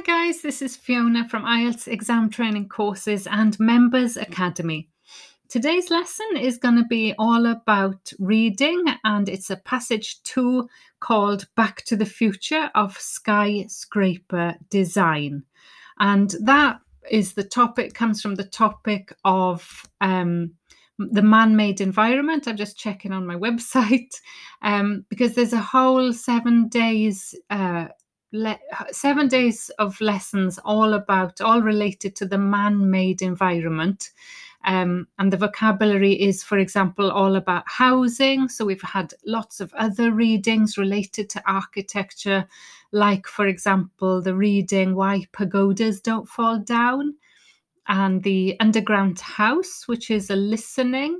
Hi guys, this is Fiona from IELTS Exam Training Courses and Members Academy. Today's lesson is going to be all about reading and it's a passage 2 called Back to the Future of Skyscraper Design. And that is the topic comes from the topic of um, the man-made environment. I'm just checking on my website um, because there's a whole seven days uh, le- seven days of lessons all about all related to the man-made environment. Um, and the vocabulary is for example all about housing. So we've had lots of other readings related to architecture like for example the reading why pagodas don't fall down and the underground house which is a listening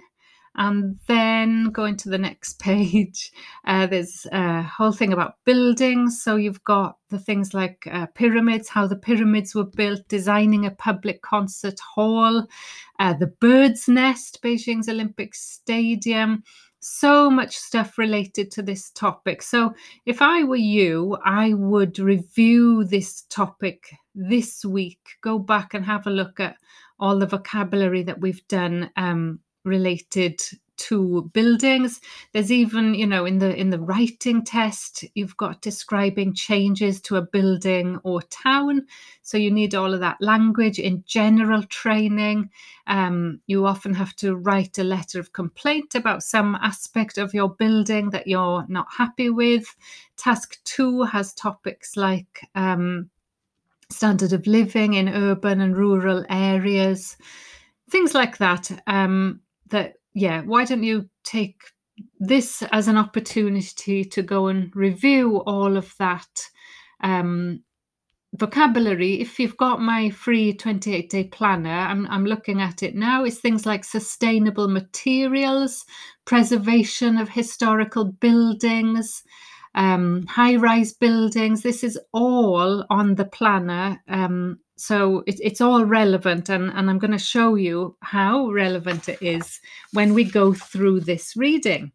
and then going to the next page, uh, there's a whole thing about buildings. So you've got the things like uh, pyramids, how the pyramids were built, designing a public concert hall, uh, the bird's nest, Beijing's Olympic Stadium. So much stuff related to this topic. So, if I were you, I would review this topic this week, go back and have a look at all the vocabulary that we've done um, related to buildings. There's even you know in the in the writing test you've got describing changes to a building or town. So you need all of that language in general training. Um, you often have to write a letter of complaint about some aspect of your building that you're not happy with. Task two has topics like um, standard of living in urban and rural areas things like that. Um, that yeah why don't you take this as an opportunity to go and review all of that um, vocabulary? If you've got my free 28 day planner I'm, I'm looking at it now it's things like sustainable materials preservation of historical buildings um, high rise buildings. This is all on the planner um, so it, it's all relevant and, and i'm going to show you how relevant it is when we go through this reading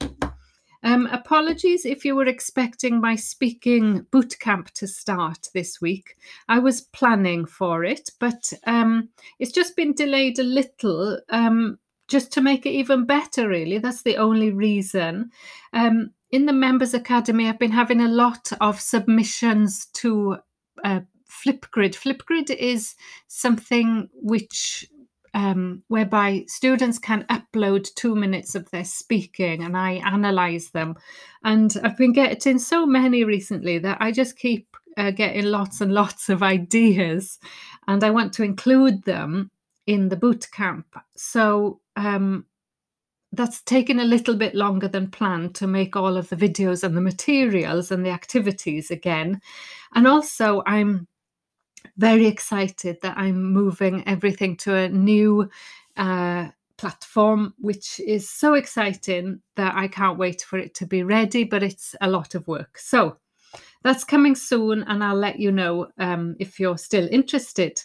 um, apologies if you were expecting my speaking boot camp to start this week. I was planning for it, but um, it's just been delayed a little um, just to make it even better, really. That's the only reason. Um, in the Members Academy, I've been having a lot of submissions to uh, Flipgrid. Flipgrid is something which um, whereby students can upload two minutes of their speaking and I analyze them. And I've been getting so many recently that I just keep uh, getting lots and lots of ideas and I want to include them in the boot camp. So um, that's taken a little bit longer than planned to make all of the videos and the materials and the activities again. And also, I'm very excited that I'm moving everything to a new uh, platform, which is so exciting that I can't wait for it to be ready, but it's a lot of work. So that's coming soon, and I'll let you know um, if you're still interested.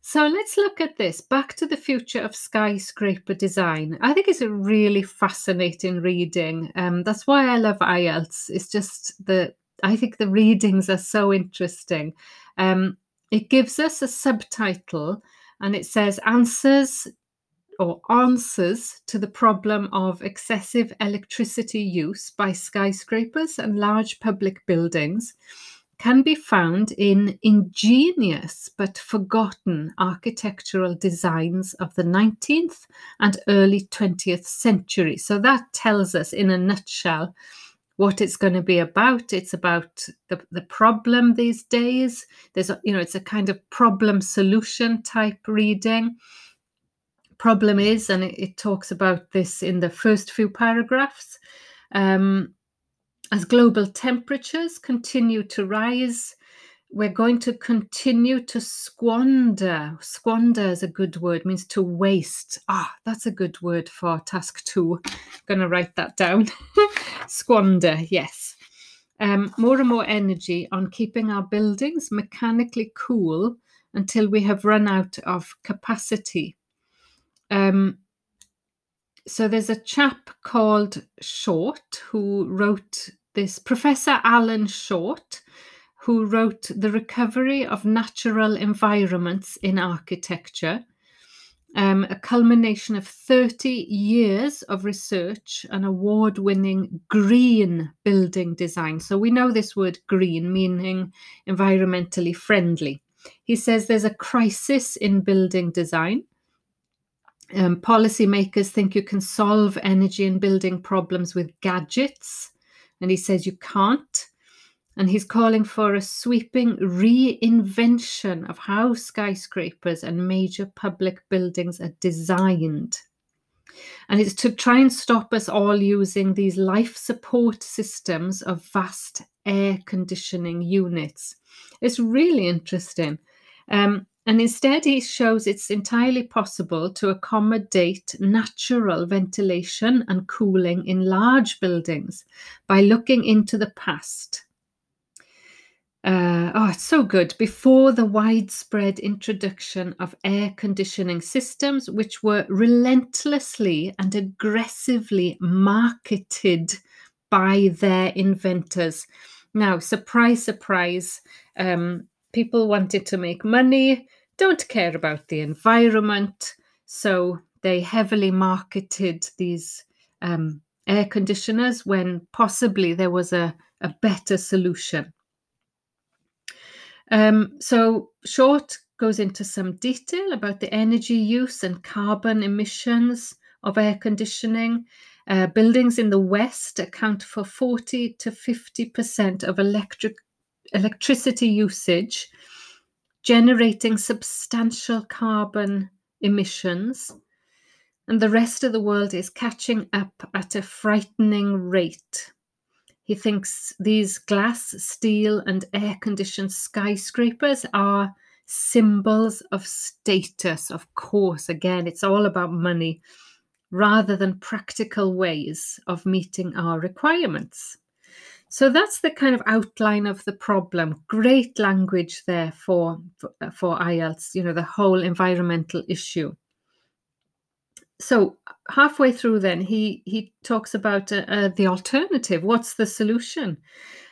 So let's look at this Back to the Future of Skyscraper Design. I think it's a really fascinating reading. Um, that's why I love IELTS. It's just that I think the readings are so interesting. Um, it gives us a subtitle and it says answers or answers to the problem of excessive electricity use by skyscrapers and large public buildings can be found in ingenious but forgotten architectural designs of the 19th and early 20th century. So that tells us in a nutshell what it's going to be about. It's about the, the problem these days. There's, a, you know, it's a kind of problem solution type reading. Problem is, and it, it talks about this in the first few paragraphs, um, as global temperatures continue to rise, we're going to continue to squander. Squander is a good word, means to waste. Ah, that's a good word for task two. I'm going to write that down. squander, yes. Um, more and more energy on keeping our buildings mechanically cool until we have run out of capacity. Um, so there's a chap called Short who wrote this, Professor Alan Short who wrote The Recovery of Natural Environments in Architecture, um, a culmination of 30 years of research and award winning green building design. So we know this word green, meaning environmentally friendly. He says there's a crisis in building design. Um, policymakers think you can solve energy and building problems with gadgets, and he says you can't. And he's calling for a sweeping reinvention of how skyscrapers and major public buildings are designed. And it's to try and stop us all using these life support systems of vast air conditioning units. It's really interesting. Um, and instead, he shows it's entirely possible to accommodate natural ventilation and cooling in large buildings by looking into the past uh, oh, it's so good. Before the widespread introduction of air conditioning systems, which were relentlessly and aggressively marketed by their inventors. Now, surprise, surprise, um, people wanted to make money, don't care about the environment. So they heavily marketed these um, air conditioners when possibly there was a, a better solution. Um, so, Short goes into some detail about the energy use and carbon emissions of air conditioning. Uh, buildings in the West account for 40 to 50% of electric electricity usage, generating substantial carbon emissions. And the rest of the world is catching up at a frightening rate. He thinks these glass, steel, and air conditioned skyscrapers are symbols of status. Of course, again, it's all about money rather than practical ways of meeting our requirements. So that's the kind of outline of the problem. Great language there for, for, for IELTS, you know, the whole environmental issue so halfway through then he he talks about uh, uh, the alternative. What's the solution?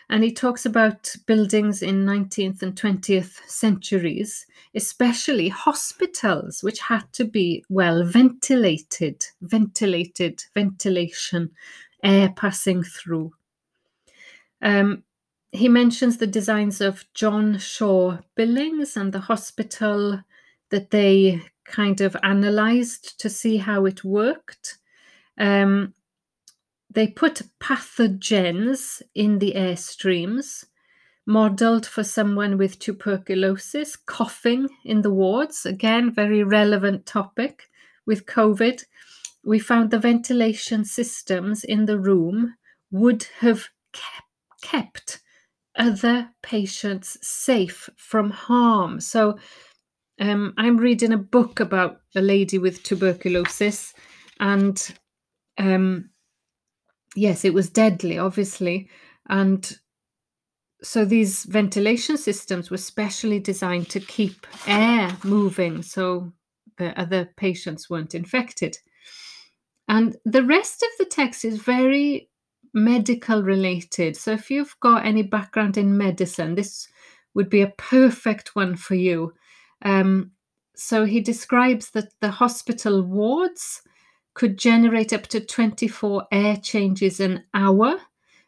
And he talks about buildings in 19th and 20th centuries especially hospitals which had to be well ventilated ventilated ventilation air passing through. Um, he mentions the designs of john shaw billings and the hospital that they kind of analyzed to see how it worked. Um, they put pathogens in the air streams, modeled for someone with tuberculosis, coughing in the wards. Again, very relevant topic with COVID. We found the ventilation systems in the room would have kept other patients safe from harm. So um, I'm reading a book about a lady with tuberculosis, and um, yes, it was deadly, obviously. And so these ventilation systems were specially designed to keep air moving so the other patients weren't infected. And the rest of the text is very medical related. So if you've got any background in medicine, this would be a perfect one for you. Um, so he describes that the hospital wards could generate up to 24 air changes an hour.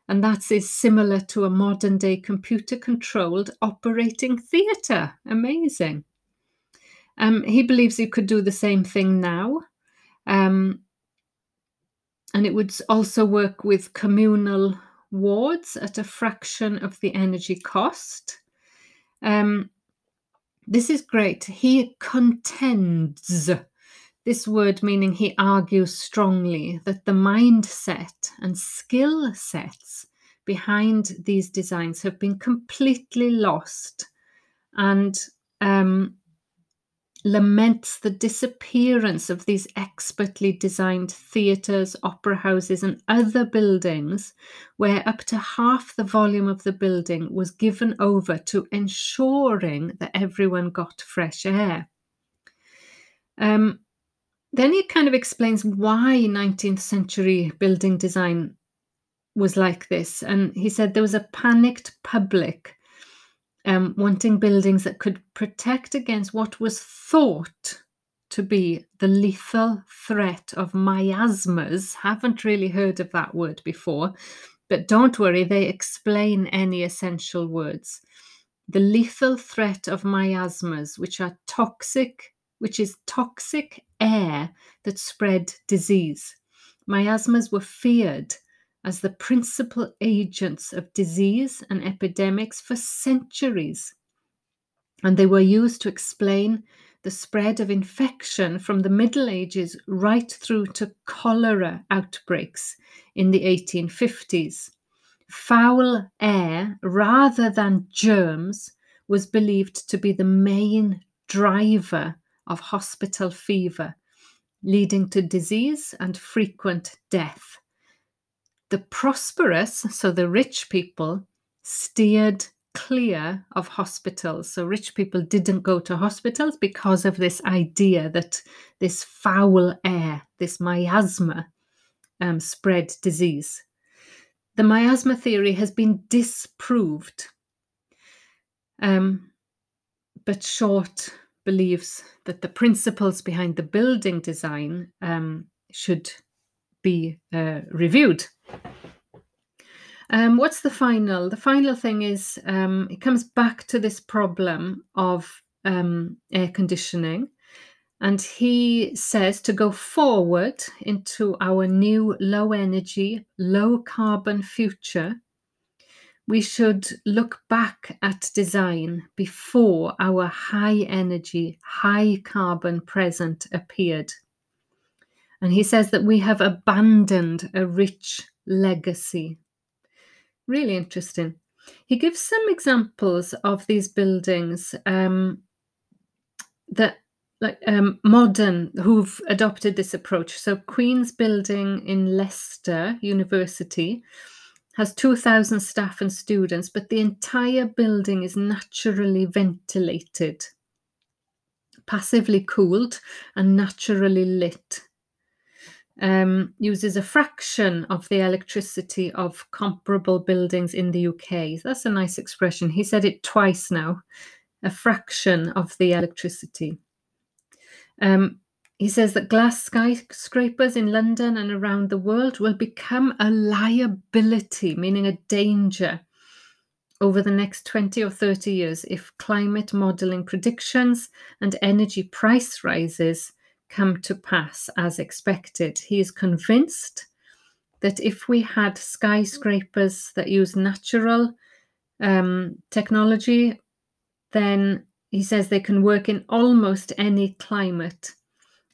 And that is similar to a modern day computer controlled operating theatre. Amazing. Um, he believes you could do the same thing now. Um, and it would also work with communal wards at a fraction of the energy cost. Um, this is great. He contends, this word meaning he argues strongly that the mindset and skill sets behind these designs have been completely lost and um, laments the disappearance of these expertly designed theatres, opera houses, and other buildings where up to half the volume of the building was given over to ensuring that everyone got fresh air. Um, then he kind of explains why 19th century building design was like this. And he said there was a panicked public um, wanting buildings that could protect against what was thought to be the lethal threat of miasmas. Haven't really heard of that word before, but don't worry, they explain any essential words. The lethal threat of miasmas, which are toxic, which is toxic air that spread disease. Miasmas were feared as the principal agents of disease and epidemics for centuries. And they were used to explain the spread of infection from the Middle Ages right through to cholera outbreaks in the 1850s. Foul air, rather than germs, was believed to be the main driver of hospital fever, leading to disease and frequent death. The prosperous, so the rich people, steered clear of hospitals. So rich people didn't go to hospitals because of this idea that this foul air, this miasma, um, spread disease. The miasma theory has been disproved, um, but Short believes that the principles behind the building design um, should be uh, reviewed. Um, what's the final? The final thing is um, it comes back to this problem of um, air conditioning. And he says to go forward into our new low energy, low carbon future, we should look back at design before our high energy, high carbon present appeared. And he says that we have abandoned a rich legacy really interesting. He gives some examples of these buildings um, that like um, modern who've adopted this approach. So Queen's Building in Leicester University has 2,000 staff and students, but the entire building is naturally ventilated, passively cooled, and naturally lit um, uses a fraction of the electricity of comparable buildings in the UK. That's a nice expression. He said it twice now a fraction of the electricity. Um, he says that glass skyscrapers in London and around the world will become a liability, meaning a danger, over the next 20 or 30 years if climate modelling predictions and energy price rises come to pass as expected. He is convinced that if we had skyscrapers that use natural um, technology, then he says they can work in almost any climate.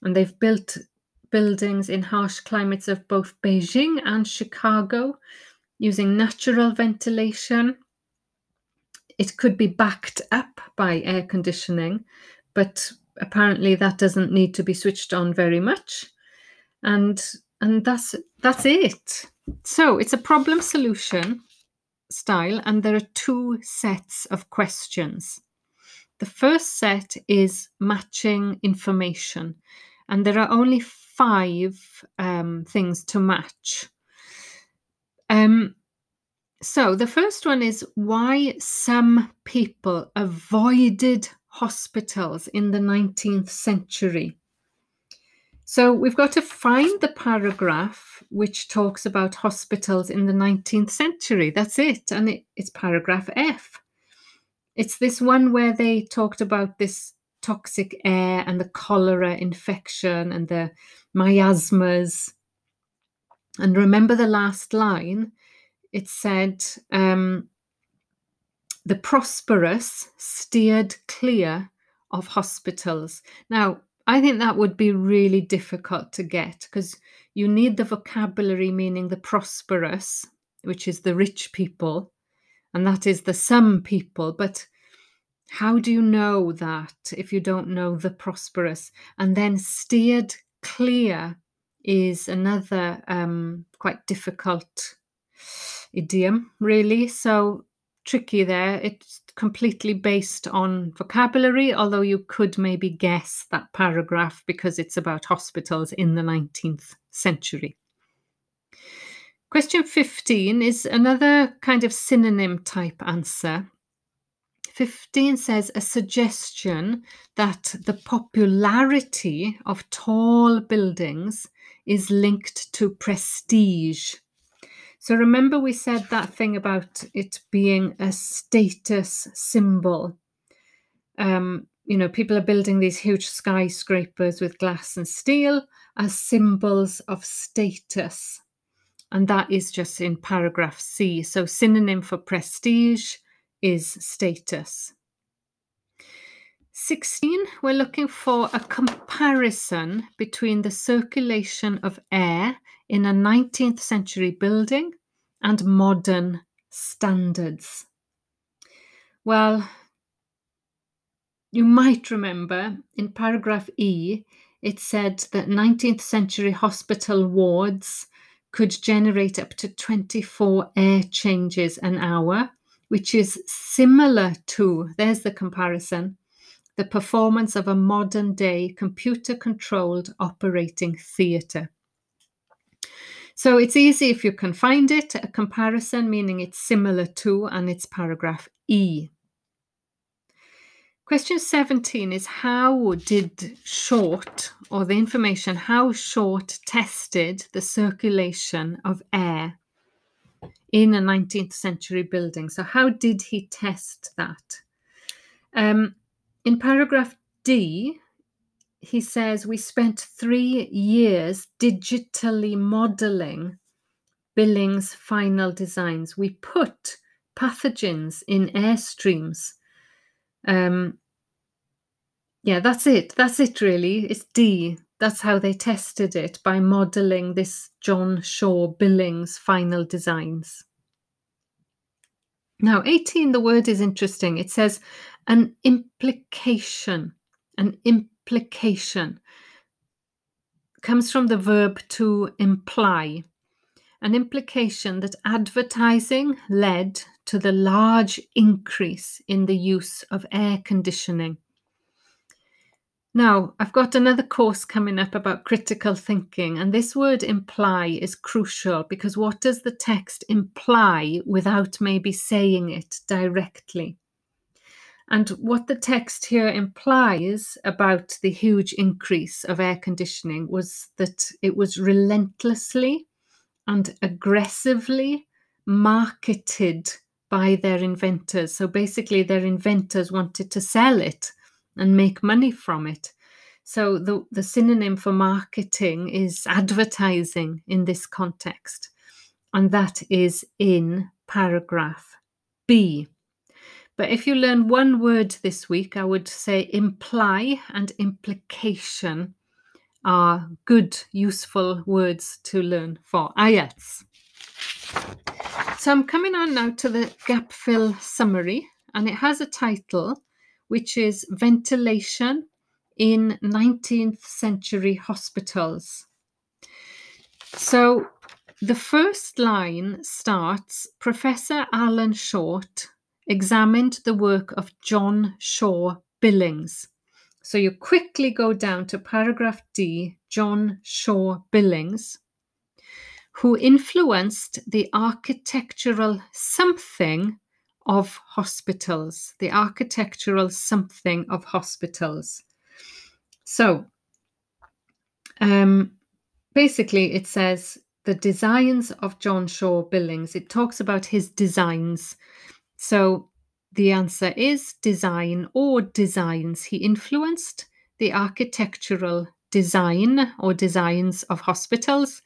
And they've built buildings in harsh climates of both Beijing and Chicago using natural ventilation. It could be backed up by air conditioning, but apparently that doesn't need to be switched on very much. And and that's that's it. So it's a problem solution style and there are two sets of questions. The first set is matching information and there are only five um, things to match. Um, so the first one is why some people avoided hospitals in the 19th century. So we've got to find the paragraph which talks about hospitals in the 19th century. That's it. And it, it's paragraph F. It's this one where they talked about this toxic air and the cholera infection and the miasmas. And remember the last line? It said, um, the prosperous steered clear of hospitals. Now, I think that would be really difficult to get because you need the vocabulary meaning the prosperous, which is the rich people, and that is the some people. But how do you know that if you don't know the prosperous? And then steered clear is another um, quite difficult idiom, really. So tricky there. It's completely based on vocabulary, although you could maybe guess that paragraph because it's about hospitals in the 19th century. Question 15 is another kind of synonym type answer. 15 says a suggestion that the popularity of tall buildings is linked to prestige. So remember, we said that thing about it being a status symbol. Um, you know, people are building these huge skyscrapers with glass and steel as symbols of status. And that is just in paragraph C. So, synonym for prestige is status. 16, we're looking for a comparison between the circulation of air in a 19th century building and modern standards. Well, you might remember in paragraph E, it said that 19th century hospital wards could generate up to 24 air changes an hour, which is similar to, there's the comparison, the performance of a modern day computer controlled operating theatre. So it's easy if you can find it, a comparison meaning it's similar to, and it's paragraph E. Question 17 is how did Short, or the information, how Short tested the circulation of air in a 19th century building? So, how did he test that? Um, in paragraph D, he says we spent three years digitally modeling Billings' final designs. We put pathogens in airstreams. Um, yeah, that's it. That's it, really. It's D. That's how they tested it by modeling this John Shaw Billings final designs. Now, 18, the word is interesting. It says an implication, an implication comes from the verb to imply, an implication that advertising led to the large increase in the use of air conditioning. Now, I've got another course coming up about critical thinking, and this word imply is crucial because what does the text imply without maybe saying it directly? And what the text here implies about the huge increase of air conditioning was that it was relentlessly and aggressively marketed by their inventors. So basically, their inventors wanted to sell it and make money from it. So the, the synonym for marketing is advertising in this context. And that is in paragraph B. But if you learn one word this week, I would say imply and implication are good, useful words to learn for IELTS. So I'm coming on now to the gap fill summary, and it has a title which is Ventilation in 19th Century Hospitals. So the first line starts Professor Alan Short examined the work of John Shaw Billings. So you quickly go down to paragraph D, John Shaw Billings, who influenced the architectural something of hospitals, the architectural something of hospitals. So um, basically, it says the designs of John Shaw Billings. It talks about his designs so the answer is design or designs. He influenced the architectural design or designs of hospitals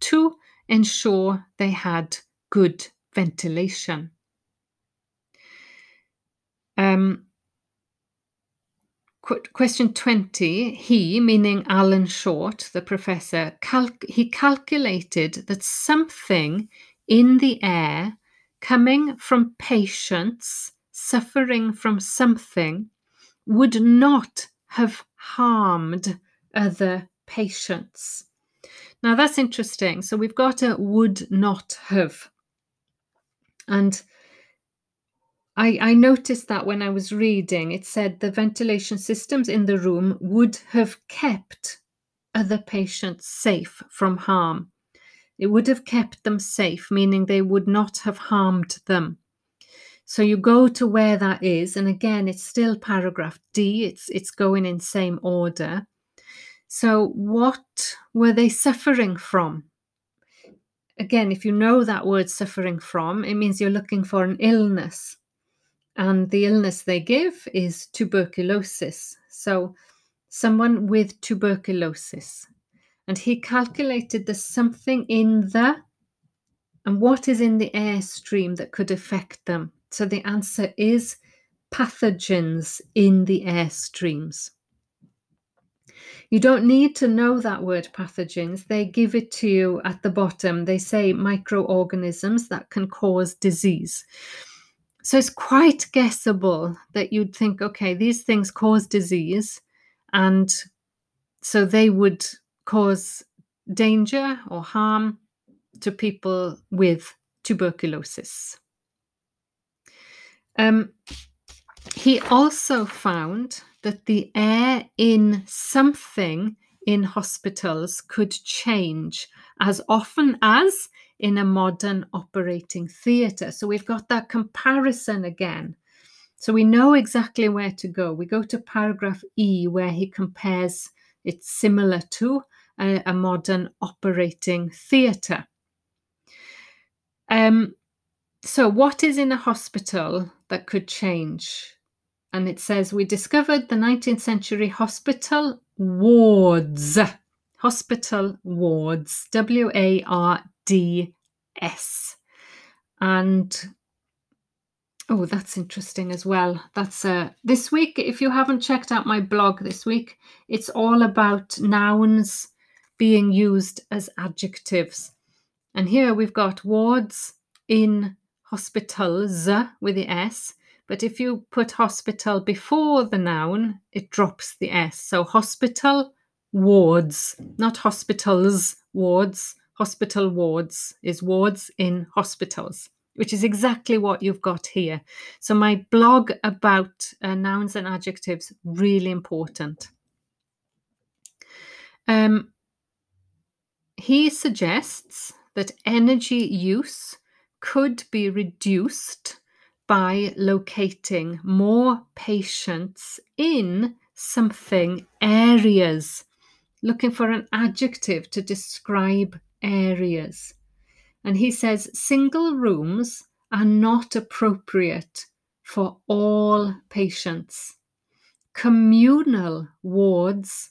to ensure they had good ventilation. Um, question 20 he meaning alan short the professor he calculated that something in the air coming from patients suffering from something would not have harmed other patients. Now that's interesting. So we've got a would not have. And I, I, noticed that when I was reading, it said the ventilation systems in the room would have kept other patients safe from harm. It would have kept them safe, meaning they would not have harmed them. So you go to where that is, and again, it's still paragraph D. It's it's going in same order. So what were they suffering from? Again, if you know that word suffering from, it means you're looking for an illness. And the illness they give is tuberculosis. So someone with tuberculosis. And he calculated there's something in the and what is in the airstream that could affect them. So the answer is pathogens in the airstreams. You don't need to know that word pathogens. They give it to you at the bottom. They say microorganisms that can cause disease. So it's quite guessable that you'd think, okay, these things cause disease. And so they would cause danger or harm to people with tuberculosis. Um, he also found that the air in something in hospitals could change as often as in a modern operating theatre. So we've got that comparison again. So we know exactly where to go. We go to paragraph E, where he compares it's similar to a, a modern operating theatre. Um, so, what is in a hospital that could change? And it says, We discovered the 19th century hospital wards. Hospital wards, W A R D S. And oh, that's interesting as well. That's uh, this week. If you haven't checked out my blog this week, it's all about nouns being used as adjectives. And here we've got wards in hospitals with the S, but if you put hospital before the noun, it drops the S. So hospital wards, not hospitals wards. Hospital wards is wards in hospitals, which is exactly what you've got here. So my blog about uh, nouns and adjectives really important. Um, he suggests that energy use could be reduced by locating more patients in something areas, looking for an adjective to describe areas. And he says single rooms are not appropriate for all patients. Communal wards,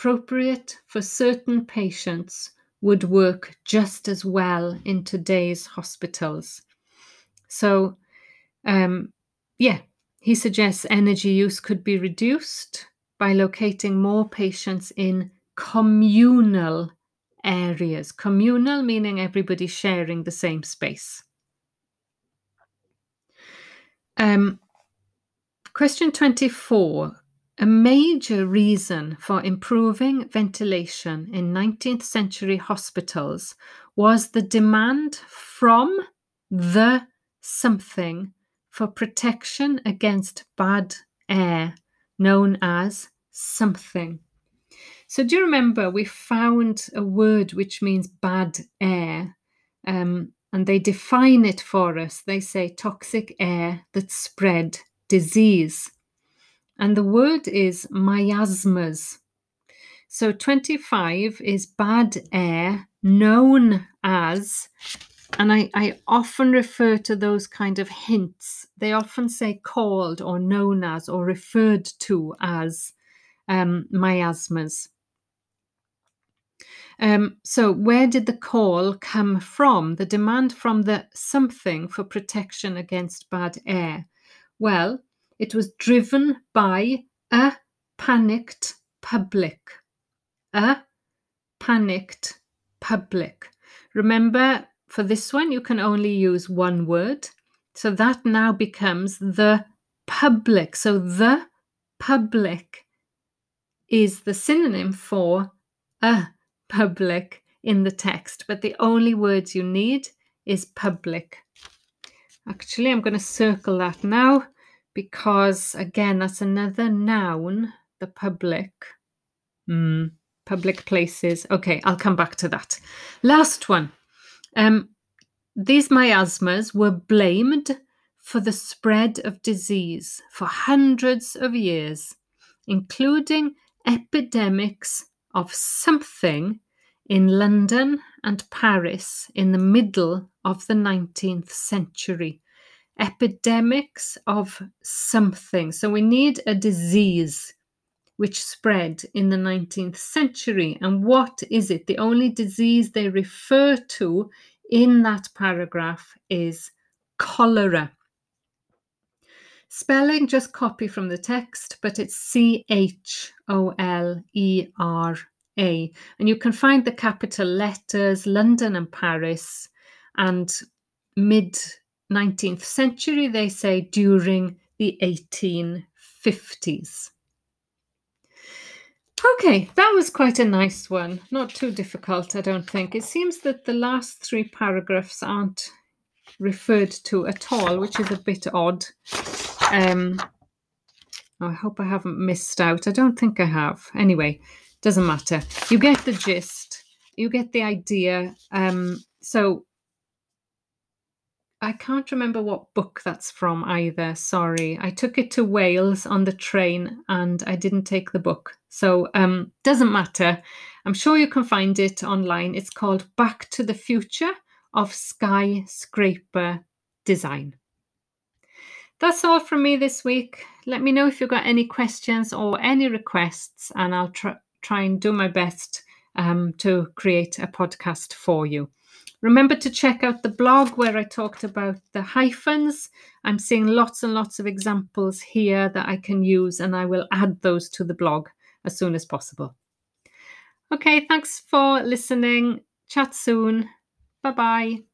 appropriate for certain patients, would work just as well in today's hospitals. So, um, yeah, he suggests energy use could be reduced by locating more patients in communal areas. Communal meaning everybody sharing the same space. Um, question 24 a major reason for improving ventilation in 19th century hospitals was the demand from the something for protection against bad air, known as something. So, do you remember we found a word which means bad air? Um, and they define it for us. They say toxic air that spread disease. And the word is miasmas. So 25 is bad air, known as, and I, I often refer to those kind of hints. They often say called or known as or referred to as um, miasmas. Um, so, where did the call come from? The demand from the something for protection against bad air. Well, it was driven by a panicked public. A panicked public. Remember, for this one, you can only use one word. So that now becomes the public. So the public is the synonym for a public in the text, but the only words you need is public. Actually, I'm going to circle that now because again that's another noun the public. Mm, public places. Okay i'll come back to that. Last one. Um, these miasmas were blamed for the spread of disease for hundreds of years, including epidemics of something in London and Paris in the middle of the 19th century. Epidemics of something. So we need a disease which spread in the 19th century. And what is it? The only disease they refer to in that paragraph is cholera. Spelling, just copy from the text, but it's C H O L E R A. And you can find the capital letters London and Paris. And mid 19th century, they say during the 1850s. Okay, that was quite a nice one. Not too difficult, I don't think. It seems that the last three paragraphs aren't referred to at all, which is a bit odd. Um, I hope I haven't missed out. I don't think I have. Anyway, doesn't matter. You get the gist. You get the idea. Um, so I can't remember what book that's from either. Sorry. I took it to Wales on the train and I didn't take the book. So um doesn't matter. I'm sure you can find it online. It's called Back to the Future of Skyscraper Design. That's all from me this week. Let me know if you've got any questions or any requests, and I'll try, try and do my best um, to create a podcast for you. Remember to check out the blog where I talked about the hyphens. I'm seeing lots and lots of examples here that I can use, and I will add those to the blog as soon as possible. Okay, thanks for listening. Chat soon. Bye bye.